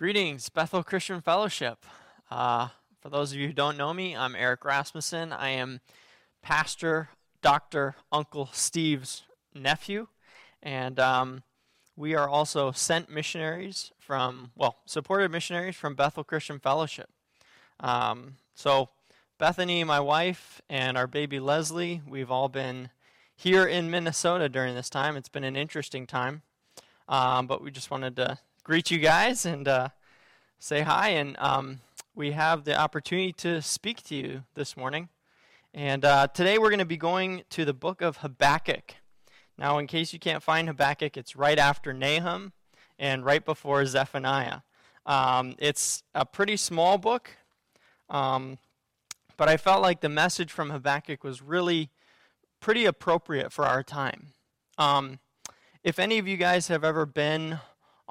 Greetings, Bethel Christian Fellowship. Uh, for those of you who don't know me, I'm Eric Rasmussen. I am Pastor Dr. Uncle Steve's nephew, and um, we are also sent missionaries from, well, supported missionaries from Bethel Christian Fellowship. Um, so, Bethany, my wife, and our baby Leslie, we've all been here in Minnesota during this time. It's been an interesting time, um, but we just wanted to greet you guys and uh, say hi. And um, we have the opportunity to speak to you this morning. And uh, today we're going to be going to the book of Habakkuk. Now, in case you can't find Habakkuk, it's right after Nahum and right before Zephaniah. Um, it's a pretty small book, um, but I felt like the message from Habakkuk was really pretty appropriate for our time. Um, if any of you guys have ever been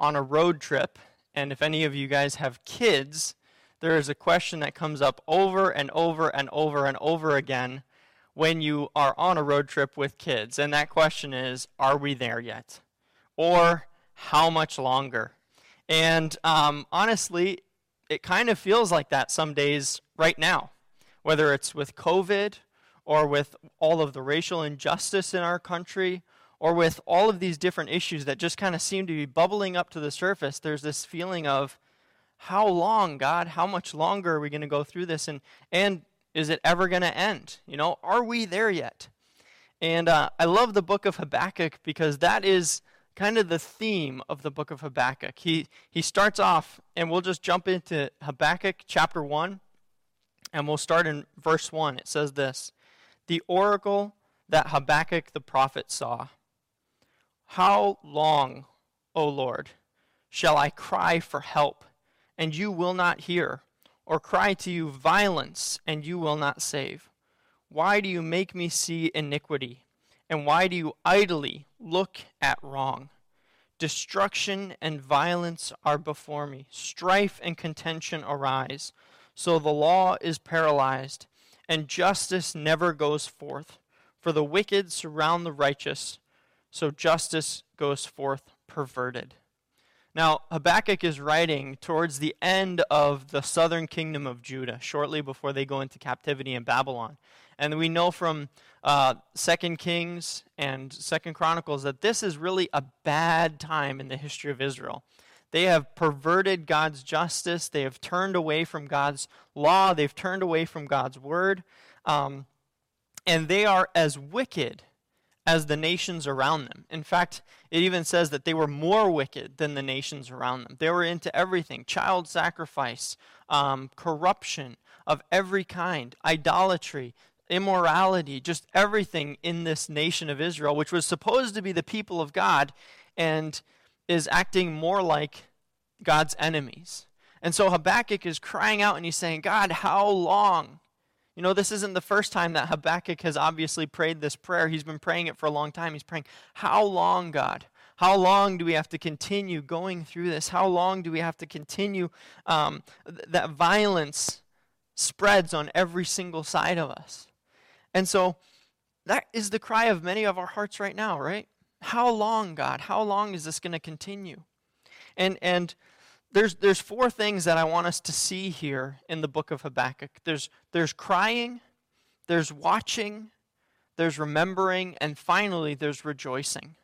on a road trip, and if any of you guys have kids, there is a question that comes up over and over and over and over again when you are on a road trip with kids. And that question is Are we there yet? Or how much longer? And um, honestly, it kind of feels like that some days right now, whether it's with COVID or with all of the racial injustice in our country or with all of these different issues that just kind of seem to be bubbling up to the surface, there's this feeling of, how long, God? How much longer are we going to go through this? And, and is it ever going to end? You know, are we there yet? And uh, I love the book of Habakkuk because that is kind of the theme of the book of Habakkuk. He, he starts off, and we'll just jump into Habakkuk chapter 1, and we'll start in verse 1. It says this The oracle that Habakkuk the prophet saw. How long, O Lord, shall I cry for help, and you will not hear, or cry to you violence, and you will not save? Why do you make me see iniquity, and why do you idly look at wrong? Destruction and violence are before me, strife and contention arise. So the law is paralyzed, and justice never goes forth. For the wicked surround the righteous so justice goes forth perverted. Now, Habakkuk is writing towards the end of the southern kingdom of Judah, shortly before they go into captivity in Babylon. And we know from uh, Second Kings and Second Chronicles that this is really a bad time in the history of Israel. They have perverted God's justice. They have turned away from God's law. They've turned away from God's word. Um, and they are as wicked as the nations around them. In fact, it even says that they were more wicked than the nations around them. They were into everything child sacrifice, um, corruption of every kind, idolatry, immorality, just everything in this nation of Israel, which was supposed to be the people of God and is acting more like God's enemies. And so Habakkuk is crying out and he's saying, God, how long? You know, this isn't the first time that Habakkuk has obviously prayed this prayer. He's been praying it for a long time. He's praying, How long, God? How long do we have to continue going through this? How long do we have to continue? Um, th- that violence spreads on every single side of us. And so that is the cry of many of our hearts right now, right? How long, God? How long is this going to continue? And, and there's, there's four things that I want us to see here in the book of Habakkuk there's, there's crying, there's watching, there's remembering, and finally, there's rejoicing.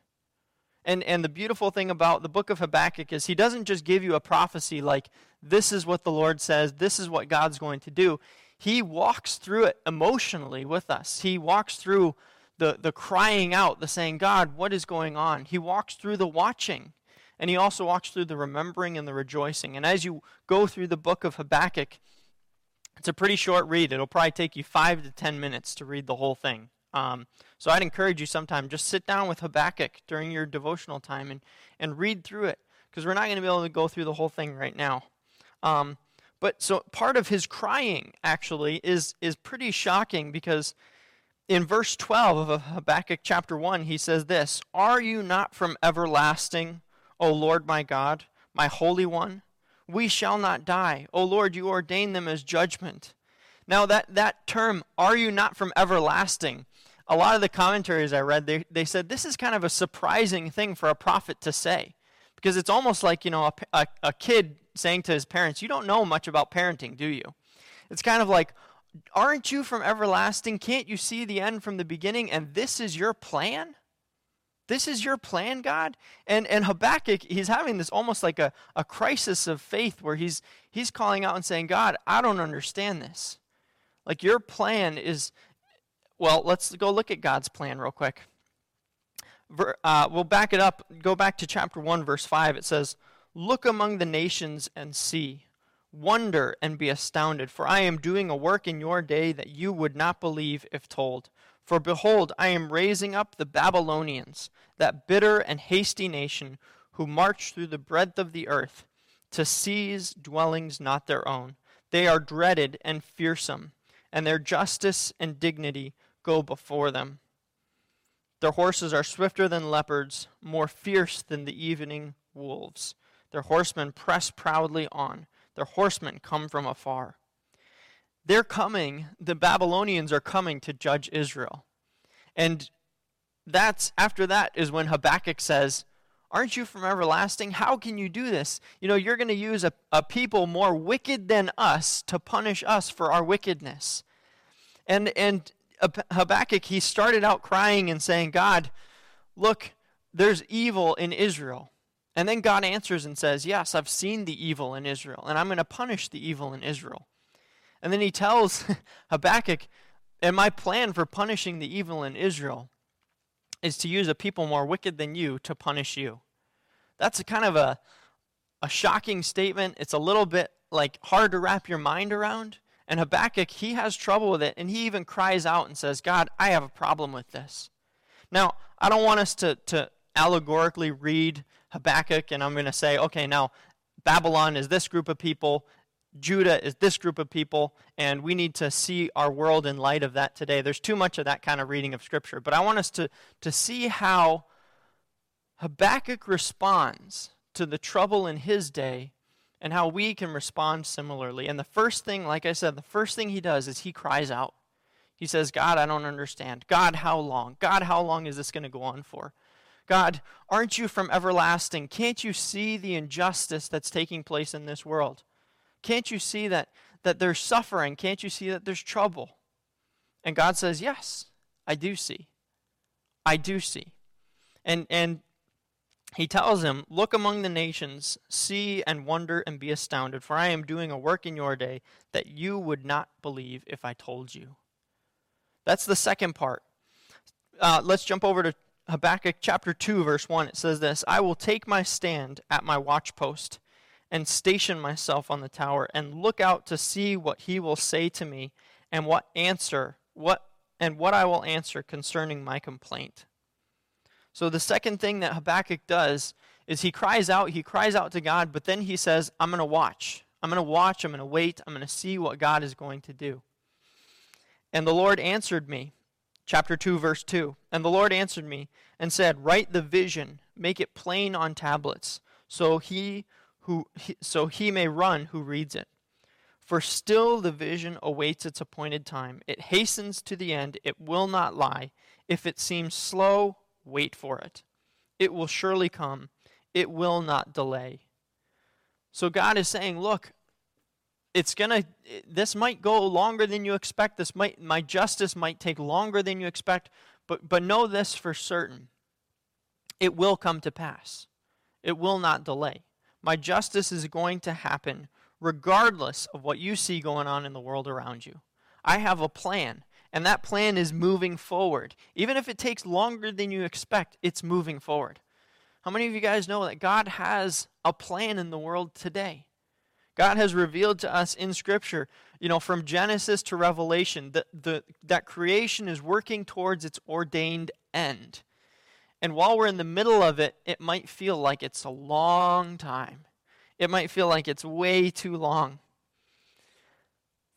And, and the beautiful thing about the book of Habakkuk is he doesn't just give you a prophecy like, this is what the Lord says, this is what God's going to do. He walks through it emotionally with us. He walks through the, the crying out, the saying, God, what is going on? He walks through the watching. And he also walks through the remembering and the rejoicing. And as you go through the book of Habakkuk, it's a pretty short read. It'll probably take you five to ten minutes to read the whole thing. Um, so I'd encourage you sometime just sit down with Habakkuk during your devotional time and, and read through it because we're not going to be able to go through the whole thing right now. Um, but so part of his crying actually is is pretty shocking because in verse 12 of Habakkuk chapter 1 he says this, "Are you not from everlasting, O Lord my God, my Holy One. We shall not die. O Lord, you ordain them as judgment. Now, that, that term, are you not from everlasting? A lot of the commentaries I read, they, they said this is kind of a surprising thing for a prophet to say. Because it's almost like, you know, a, a, a kid saying to his parents, You don't know much about parenting, do you? It's kind of like, Aren't you from everlasting? Can't you see the end from the beginning? And this is your plan? This is your plan, God? And and Habakkuk, he's having this almost like a, a crisis of faith where he's he's calling out and saying, God, I don't understand this. Like your plan is well, let's go look at God's plan real quick. Uh, we'll back it up. Go back to chapter 1, verse 5. It says, Look among the nations and see. Wonder and be astounded, for I am doing a work in your day that you would not believe if told. For behold, I am raising up the Babylonians, that bitter and hasty nation, who march through the breadth of the earth, to seize dwellings not their own. They are dreaded and fearsome, and their justice and dignity go before them. Their horses are swifter than leopards, more fierce than the evening wolves. Their horsemen press proudly on. Their horsemen come from afar. They're coming, the Babylonians are coming to judge Israel. And that's after that is when Habakkuk says, Aren't you from everlasting? How can you do this? You know, you're going to use a, a people more wicked than us to punish us for our wickedness. And, and Habakkuk, he started out crying and saying, God, look, there's evil in Israel. And then God answers and says, Yes, I've seen the evil in Israel, and I'm going to punish the evil in Israel. And then he tells Habakkuk, and my plan for punishing the evil in Israel is to use a people more wicked than you to punish you. That's a kind of a, a shocking statement. It's a little bit like hard to wrap your mind around. And Habakkuk, he has trouble with it, and he even cries out and says, God, I have a problem with this. Now, I don't want us to, to allegorically read Habakkuk and I'm going to say, okay, now Babylon is this group of people, Judah is this group of people, and we need to see our world in light of that today. There's too much of that kind of reading of Scripture. But I want us to, to see how Habakkuk responds to the trouble in his day and how we can respond similarly. And the first thing, like I said, the first thing he does is he cries out. He says, God, I don't understand. God, how long? God, how long is this going to go on for? God, aren't you from everlasting? Can't you see the injustice that's taking place in this world? Can't you see that, that there's suffering? Can't you see that there's trouble? And God says, Yes, I do see. I do see. And, and he tells him, Look among the nations, see and wonder and be astounded, for I am doing a work in your day that you would not believe if I told you. That's the second part. Uh, let's jump over to Habakkuk chapter 2, verse 1. It says this I will take my stand at my watchpost and station myself on the tower and look out to see what he will say to me and what answer what and what I will answer concerning my complaint. So the second thing that Habakkuk does is he cries out, he cries out to God, but then he says, I'm going to watch. I'm going to watch, I'm going to wait, I'm going to see what God is going to do. And the Lord answered me chapter 2 verse 2 and the lord answered me and said write the vision make it plain on tablets so he who so he may run who reads it. For still the vision awaits its appointed time. It hastens to the end. It will not lie. If it seems slow wait for it. It will surely come. It will not delay. So god is saying look it's gonna this might go longer than you expect. This might my justice might take longer than you expect but but know this for certain. It will come to pass. It will not delay. My justice is going to happen regardless of what you see going on in the world around you. I have a plan and that plan is moving forward. Even if it takes longer than you expect it's moving forward. How many of you guys know that god has a plan in the world today God has revealed to us in Scripture, you know, from Genesis to Revelation, that, the, that creation is working towards its ordained end. And while we're in the middle of it, it might feel like it's a long time. It might feel like it's way too long.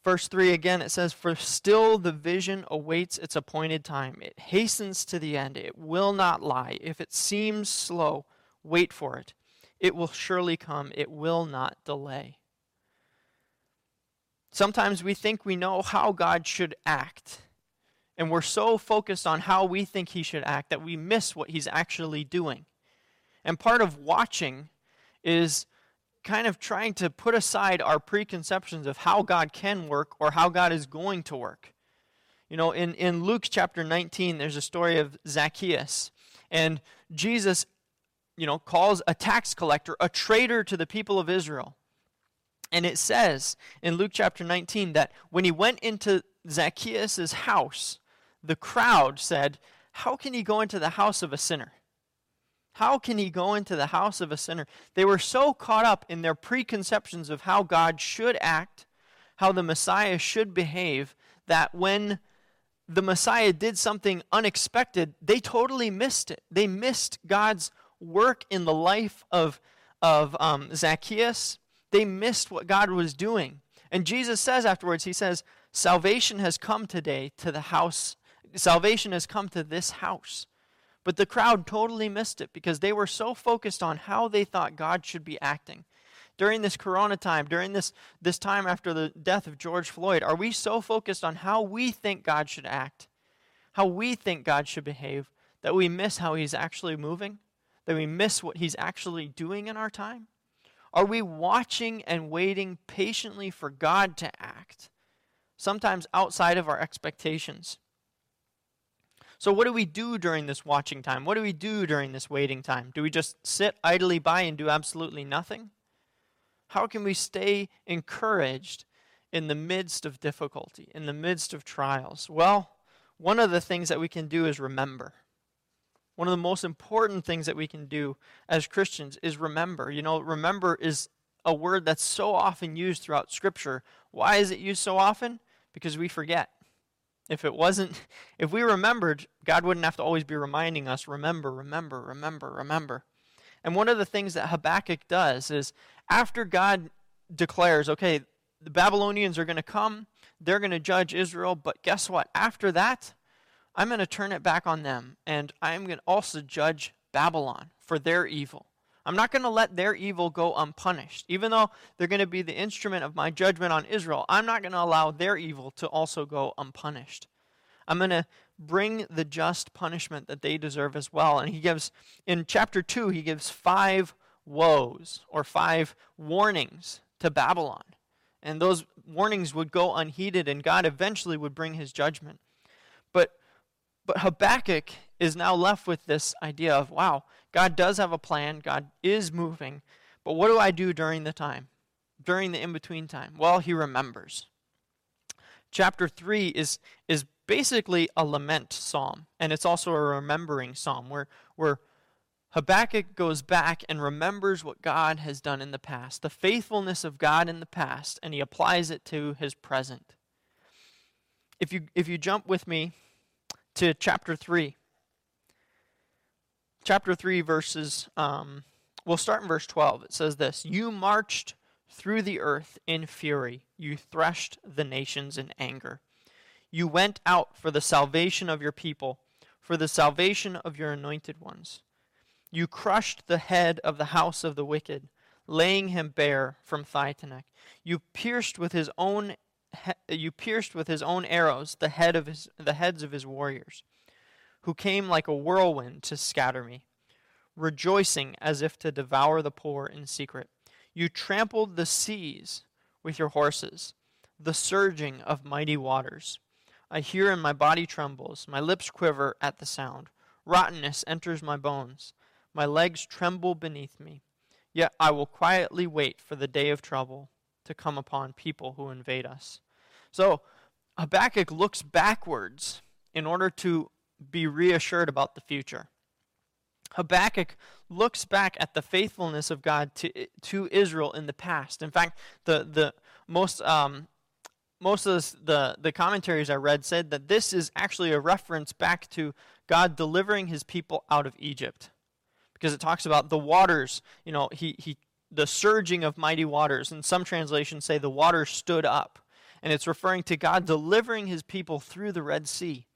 Verse 3 again, it says, For still the vision awaits its appointed time. It hastens to the end. It will not lie. If it seems slow, wait for it. It will surely come. It will not delay. Sometimes we think we know how God should act. And we're so focused on how we think he should act that we miss what he's actually doing. And part of watching is kind of trying to put aside our preconceptions of how God can work or how God is going to work. You know, in, in Luke chapter 19, there's a story of Zacchaeus. And Jesus, you know, calls a tax collector a traitor to the people of Israel. And it says in Luke chapter 19 that when he went into Zacchaeus' house, the crowd said, How can he go into the house of a sinner? How can he go into the house of a sinner? They were so caught up in their preconceptions of how God should act, how the Messiah should behave, that when the Messiah did something unexpected, they totally missed it. They missed God's work in the life of, of um, Zacchaeus. They missed what God was doing. And Jesus says afterwards, He says, Salvation has come today to the house. Salvation has come to this house. But the crowd totally missed it because they were so focused on how they thought God should be acting. During this corona time, during this, this time after the death of George Floyd, are we so focused on how we think God should act, how we think God should behave, that we miss how He's actually moving, that we miss what He's actually doing in our time? Are we watching and waiting patiently for God to act, sometimes outside of our expectations? So, what do we do during this watching time? What do we do during this waiting time? Do we just sit idly by and do absolutely nothing? How can we stay encouraged in the midst of difficulty, in the midst of trials? Well, one of the things that we can do is remember. One of the most important things that we can do as Christians is remember. You know, remember is a word that's so often used throughout Scripture. Why is it used so often? Because we forget. If it wasn't, if we remembered, God wouldn't have to always be reminding us, remember, remember, remember, remember. And one of the things that Habakkuk does is after God declares, okay, the Babylonians are going to come, they're going to judge Israel, but guess what? After that, I'm going to turn it back on them, and I'm going to also judge Babylon for their evil. I'm not going to let their evil go unpunished. Even though they're going to be the instrument of my judgment on Israel, I'm not going to allow their evil to also go unpunished. I'm going to bring the just punishment that they deserve as well. And he gives, in chapter 2, he gives five woes or five warnings to Babylon. And those warnings would go unheeded, and God eventually would bring his judgment. But, but Habakkuk is now left with this idea of, wow, God does have a plan, God is moving, but what do I do during the time? During the in between time? Well, he remembers. Chapter 3 is, is basically a lament psalm, and it's also a remembering psalm where, where Habakkuk goes back and remembers what God has done in the past, the faithfulness of God in the past, and he applies it to his present. If you, if you jump with me to chapter 3, chapter 3, verses, um, we'll start in verse 12. It says this You marched through the earth in fury, you threshed the nations in anger. You went out for the salvation of your people, for the salvation of your anointed ones. You crushed the head of the house of the wicked, laying him bare from thigh to neck. You pierced with his own you pierced with his own arrows the head of his the heads of his warriors who came like a whirlwind to scatter me, rejoicing as if to devour the poor in secret. You trampled the seas with your horses, the surging of mighty waters. I hear and my body trembles, my lips quiver at the sound. Rottenness enters my bones, my legs tremble beneath me. Yet I will quietly wait for the day of trouble to come upon people who invade us. So Habakkuk looks backwards in order to be reassured about the future. Habakkuk looks back at the faithfulness of God to, to Israel in the past. In fact, the, the most, um, most of the, the commentaries I read said that this is actually a reference back to God delivering his people out of Egypt. Because it talks about the waters, you know, he, he, the surging of mighty waters. And some translations say the waters stood up. And it's referring to God delivering his people through the Red Sea.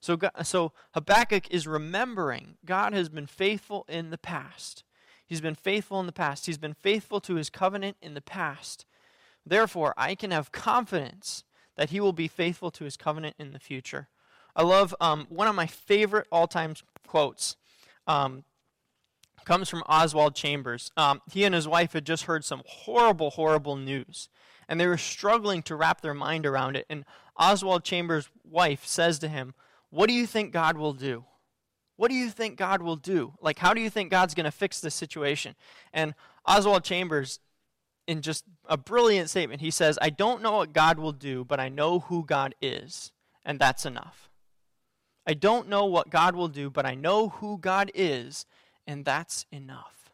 So, so Habakkuk is remembering God has been faithful in the past. He's been faithful in the past. He's been faithful to his covenant in the past. Therefore, I can have confidence that he will be faithful to his covenant in the future. I love um, one of my favorite all time quotes um, comes from Oswald Chambers. Um, he and his wife had just heard some horrible, horrible news, and they were struggling to wrap their mind around it. And Oswald Chambers' wife says to him, What do you think God will do? What do you think God will do? Like, how do you think God's going to fix this situation? And Oswald Chambers, in just a brilliant statement, he says, I don't know what God will do, but I know who God is, and that's enough. I don't know what God will do, but I know who God is, and that's enough.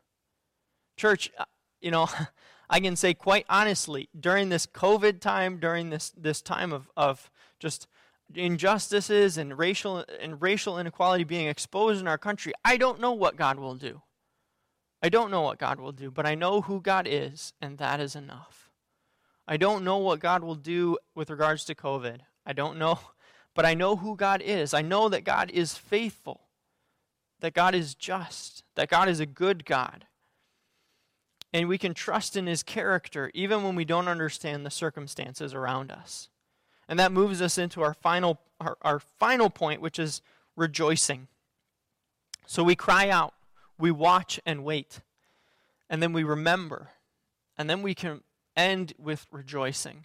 Church, uh, you know, I can say quite honestly, during this COVID time, during this, this time of, of just injustices and racial and racial inequality being exposed in our country, I don't know what God will do. I don't know what God will do, but I know who God is, and that is enough. I don't know what God will do with regards to COVID. I don't know, but I know who God is. I know that God is faithful, that God is just, that God is a good God. And we can trust in his character even when we don't understand the circumstances around us. And that moves us into our final, our, our final point, which is rejoicing. So we cry out, we watch and wait, and then we remember, and then we can end with rejoicing.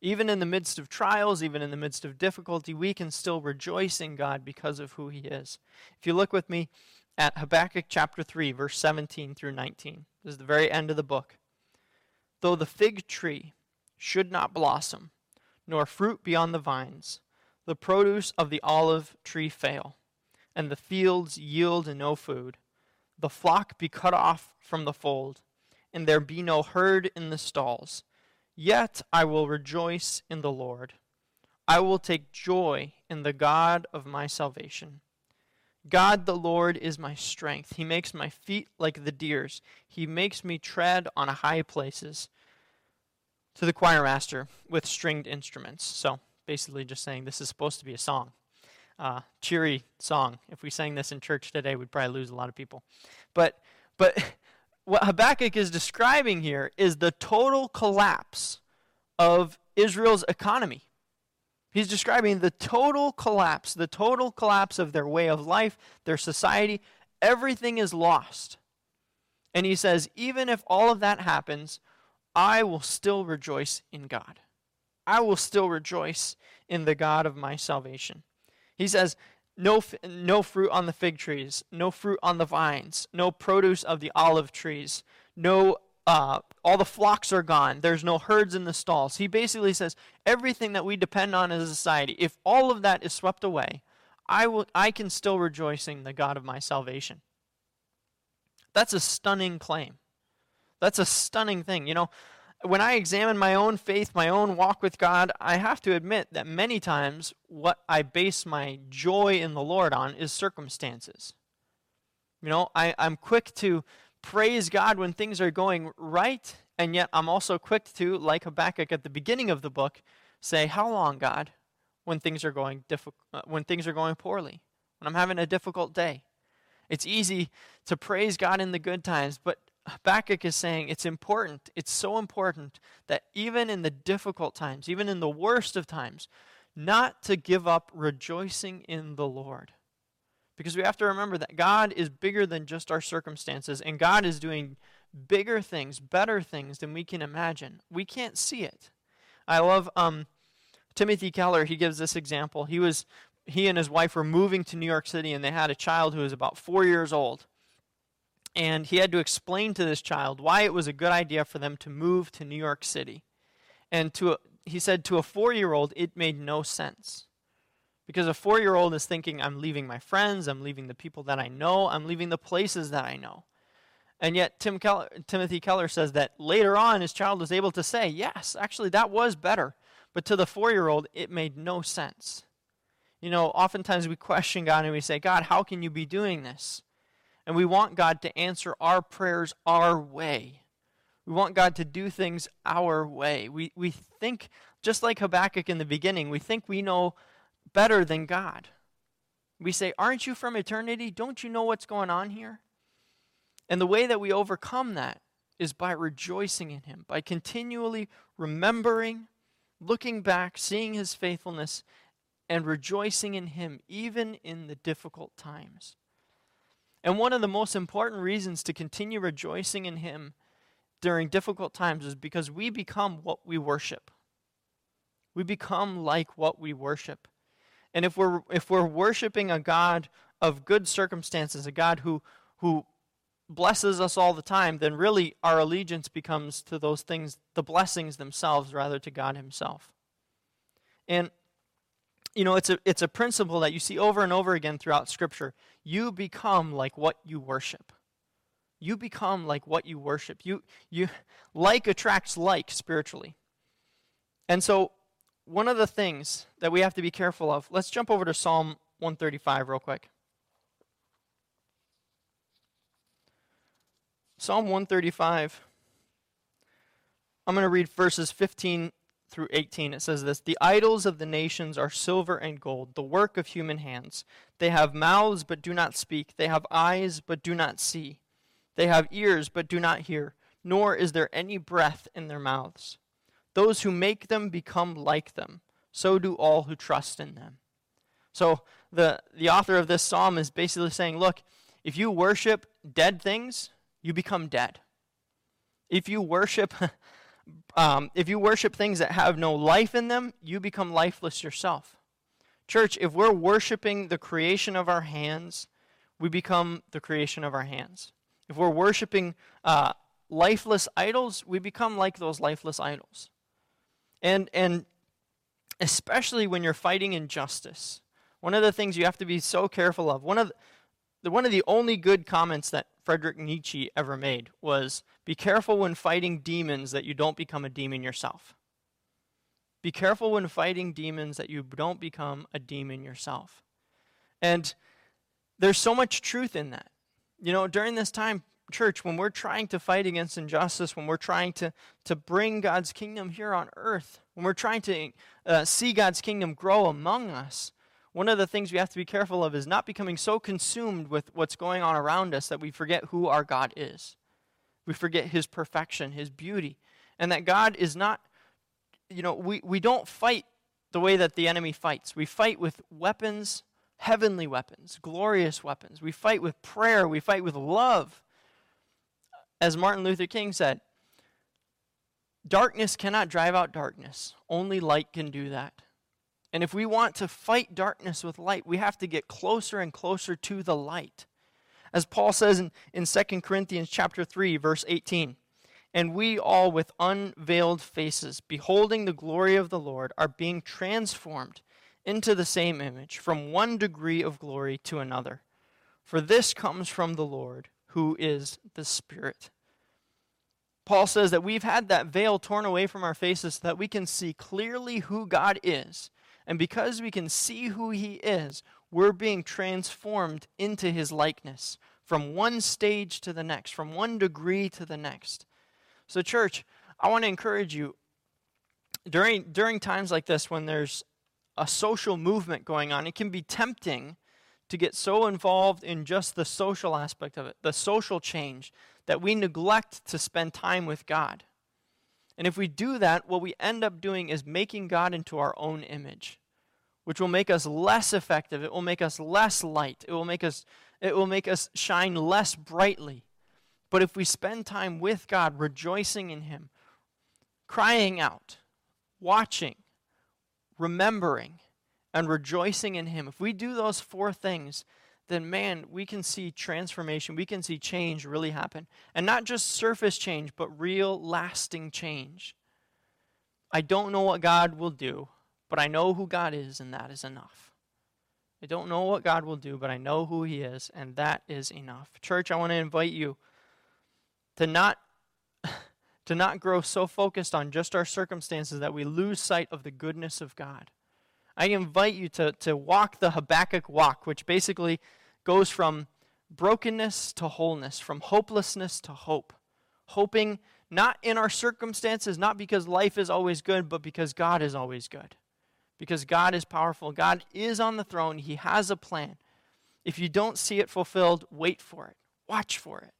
Even in the midst of trials, even in the midst of difficulty, we can still rejoice in God because of who He is. If you look with me at Habakkuk chapter 3, verse 17 through 19, this is the very end of the book. Though the fig tree should not blossom, nor fruit beyond the vines. The produce of the olive tree fail, and the fields yield no food. The flock be cut off from the fold, and there be no herd in the stalls. Yet I will rejoice in the Lord. I will take joy in the God of my salvation. God the Lord is my strength. He makes my feet like the deer's. He makes me tread on high places to the choir master with stringed instruments. So basically, just saying this is supposed to be a song, uh, cheery song. If we sang this in church today, we'd probably lose a lot of people. But but what Habakkuk is describing here is the total collapse of Israel's economy. He's describing the total collapse, the total collapse of their way of life, their society. Everything is lost. And he says, even if all of that happens, I will still rejoice in God. I will still rejoice in the God of my salvation. He says, no, no fruit on the fig trees, no fruit on the vines, no produce of the olive trees, no, uh, all the flocks are gone. There's no herds in the stalls. He basically says everything that we depend on as a society, if all of that is swept away, I, will, I can still rejoice in the God of my salvation. That's a stunning claim. That's a stunning thing. You know, when I examine my own faith, my own walk with God, I have to admit that many times what I base my joy in the Lord on is circumstances. You know, I, I'm quick to praise God when things are going right, and yet I'm also quick to, like Habakkuk at the beginning of the book, say, How long, God, when things are going diffi- uh, when things are going poorly, when I'm having a difficult day? It's easy to praise God in the good times, but Habakkuk is saying it's important, it's so important that even in the difficult times, even in the worst of times, not to give up rejoicing in the Lord. Because we have to remember that God is bigger than just our circumstances, and God is doing bigger things, better things than we can imagine. We can't see it. I love um, Timothy Keller. He gives this example. He was he and his wife were moving to New York City, and they had a child who was about four years old and he had to explain to this child why it was a good idea for them to move to New York City. And to he said to a 4-year-old it made no sense. Because a 4-year-old is thinking I'm leaving my friends, I'm leaving the people that I know, I'm leaving the places that I know. And yet Tim Keller, Timothy Keller says that later on his child was able to say, "Yes, actually that was better." But to the 4-year-old it made no sense. You know, oftentimes we question God and we say, "God, how can you be doing this?" And we want God to answer our prayers our way. We want God to do things our way. We, we think, just like Habakkuk in the beginning, we think we know better than God. We say, Aren't you from eternity? Don't you know what's going on here? And the way that we overcome that is by rejoicing in Him, by continually remembering, looking back, seeing His faithfulness, and rejoicing in Him, even in the difficult times. And one of the most important reasons to continue rejoicing in Him during difficult times is because we become what we worship. We become like what we worship. And if we're if we're worshiping a God of good circumstances, a God who who blesses us all the time, then really our allegiance becomes to those things, the blessings themselves, rather to God Himself. And you know, it's a it's a principle that you see over and over again throughout Scripture. You become like what you worship. You become like what you worship. You you like attracts like spiritually. And so one of the things that we have to be careful of, let's jump over to Psalm 135 real quick. Psalm 135. I'm going to read verses 15 through 18. It says this The idols of the nations are silver and gold, the work of human hands. They have mouths, but do not speak. They have eyes, but do not see. They have ears, but do not hear, nor is there any breath in their mouths. Those who make them become like them. So do all who trust in them. So the, the author of this psalm is basically saying, look, if you worship dead things, you become dead. If you worship um, if you worship things that have no life in them, you become lifeless yourself. Church, if we're worshiping the creation of our hands, we become the creation of our hands. If we're worshiping uh, lifeless idols, we become like those lifeless idols. And, and especially when you're fighting injustice, one of the things you have to be so careful of, one of the, one of the only good comments that Frederick Nietzsche ever made was be careful when fighting demons that you don't become a demon yourself. Be careful when fighting demons that you don't become a demon yourself. And there's so much truth in that. You know, during this time, church, when we're trying to fight against injustice, when we're trying to, to bring God's kingdom here on earth, when we're trying to uh, see God's kingdom grow among us, one of the things we have to be careful of is not becoming so consumed with what's going on around us that we forget who our God is. We forget his perfection, his beauty, and that God is not, you know, we, we don't fight the way that the enemy fights. We fight with weapons, heavenly weapons, glorious weapons. We fight with prayer, we fight with love as Martin Luther King said, darkness cannot drive out darkness. Only light can do that. And if we want to fight darkness with light, we have to get closer and closer to the light. As Paul says in, in 2 Corinthians chapter 3, verse 18, and we all with unveiled faces, beholding the glory of the Lord, are being transformed into the same image, from one degree of glory to another. For this comes from the Lord who is the Spirit. Paul says that we've had that veil torn away from our faces so that we can see clearly who God is. And because we can see who He is, we're being transformed into His likeness from one stage to the next, from one degree to the next. So, church, I want to encourage you during, during times like this when there's a social movement going on, it can be tempting to get so involved in just the social aspect of it, the social change, that we neglect to spend time with God. And if we do that, what we end up doing is making God into our own image, which will make us less effective. It will make us less light. It will make us, it will make us shine less brightly. But if we spend time with God, rejoicing in Him, crying out, watching, remembering, and rejoicing in Him, if we do those four things, then man, we can see transformation, we can see change really happen. And not just surface change, but real lasting change. I don't know what God will do, but I know who God is, and that is enough. I don't know what God will do, but I know who He is, and that is enough. Church, I want to invite you to not to not grow so focused on just our circumstances that we lose sight of the goodness of God. I invite you to, to walk the Habakkuk walk, which basically goes from brokenness to wholeness, from hopelessness to hope. Hoping not in our circumstances, not because life is always good, but because God is always good. Because God is powerful. God is on the throne. He has a plan. If you don't see it fulfilled, wait for it. Watch for it.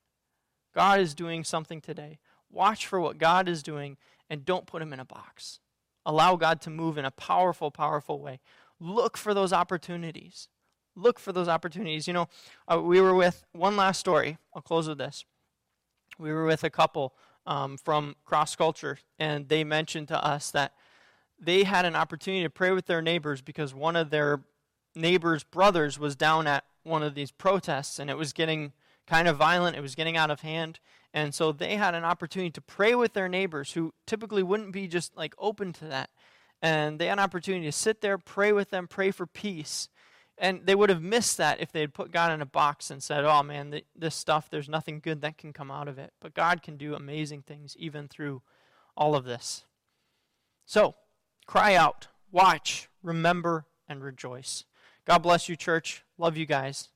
God is doing something today. Watch for what God is doing and don't put him in a box. Allow God to move in a powerful, powerful way. Look for those opportunities. look for those opportunities. You know, uh, we were with one last story. I'll close with this. We were with a couple um, from cross culture, and they mentioned to us that they had an opportunity to pray with their neighbors because one of their neighbor's brothers was down at one of these protests, and it was getting kind of violent. It was getting out of hand. And so they had an opportunity to pray with their neighbors who typically wouldn't be just like open to that. And they had an opportunity to sit there, pray with them, pray for peace. And they would have missed that if they had put God in a box and said, oh man, th- this stuff, there's nothing good that can come out of it. But God can do amazing things even through all of this. So, cry out, watch, remember, and rejoice. God bless you, church. Love you guys.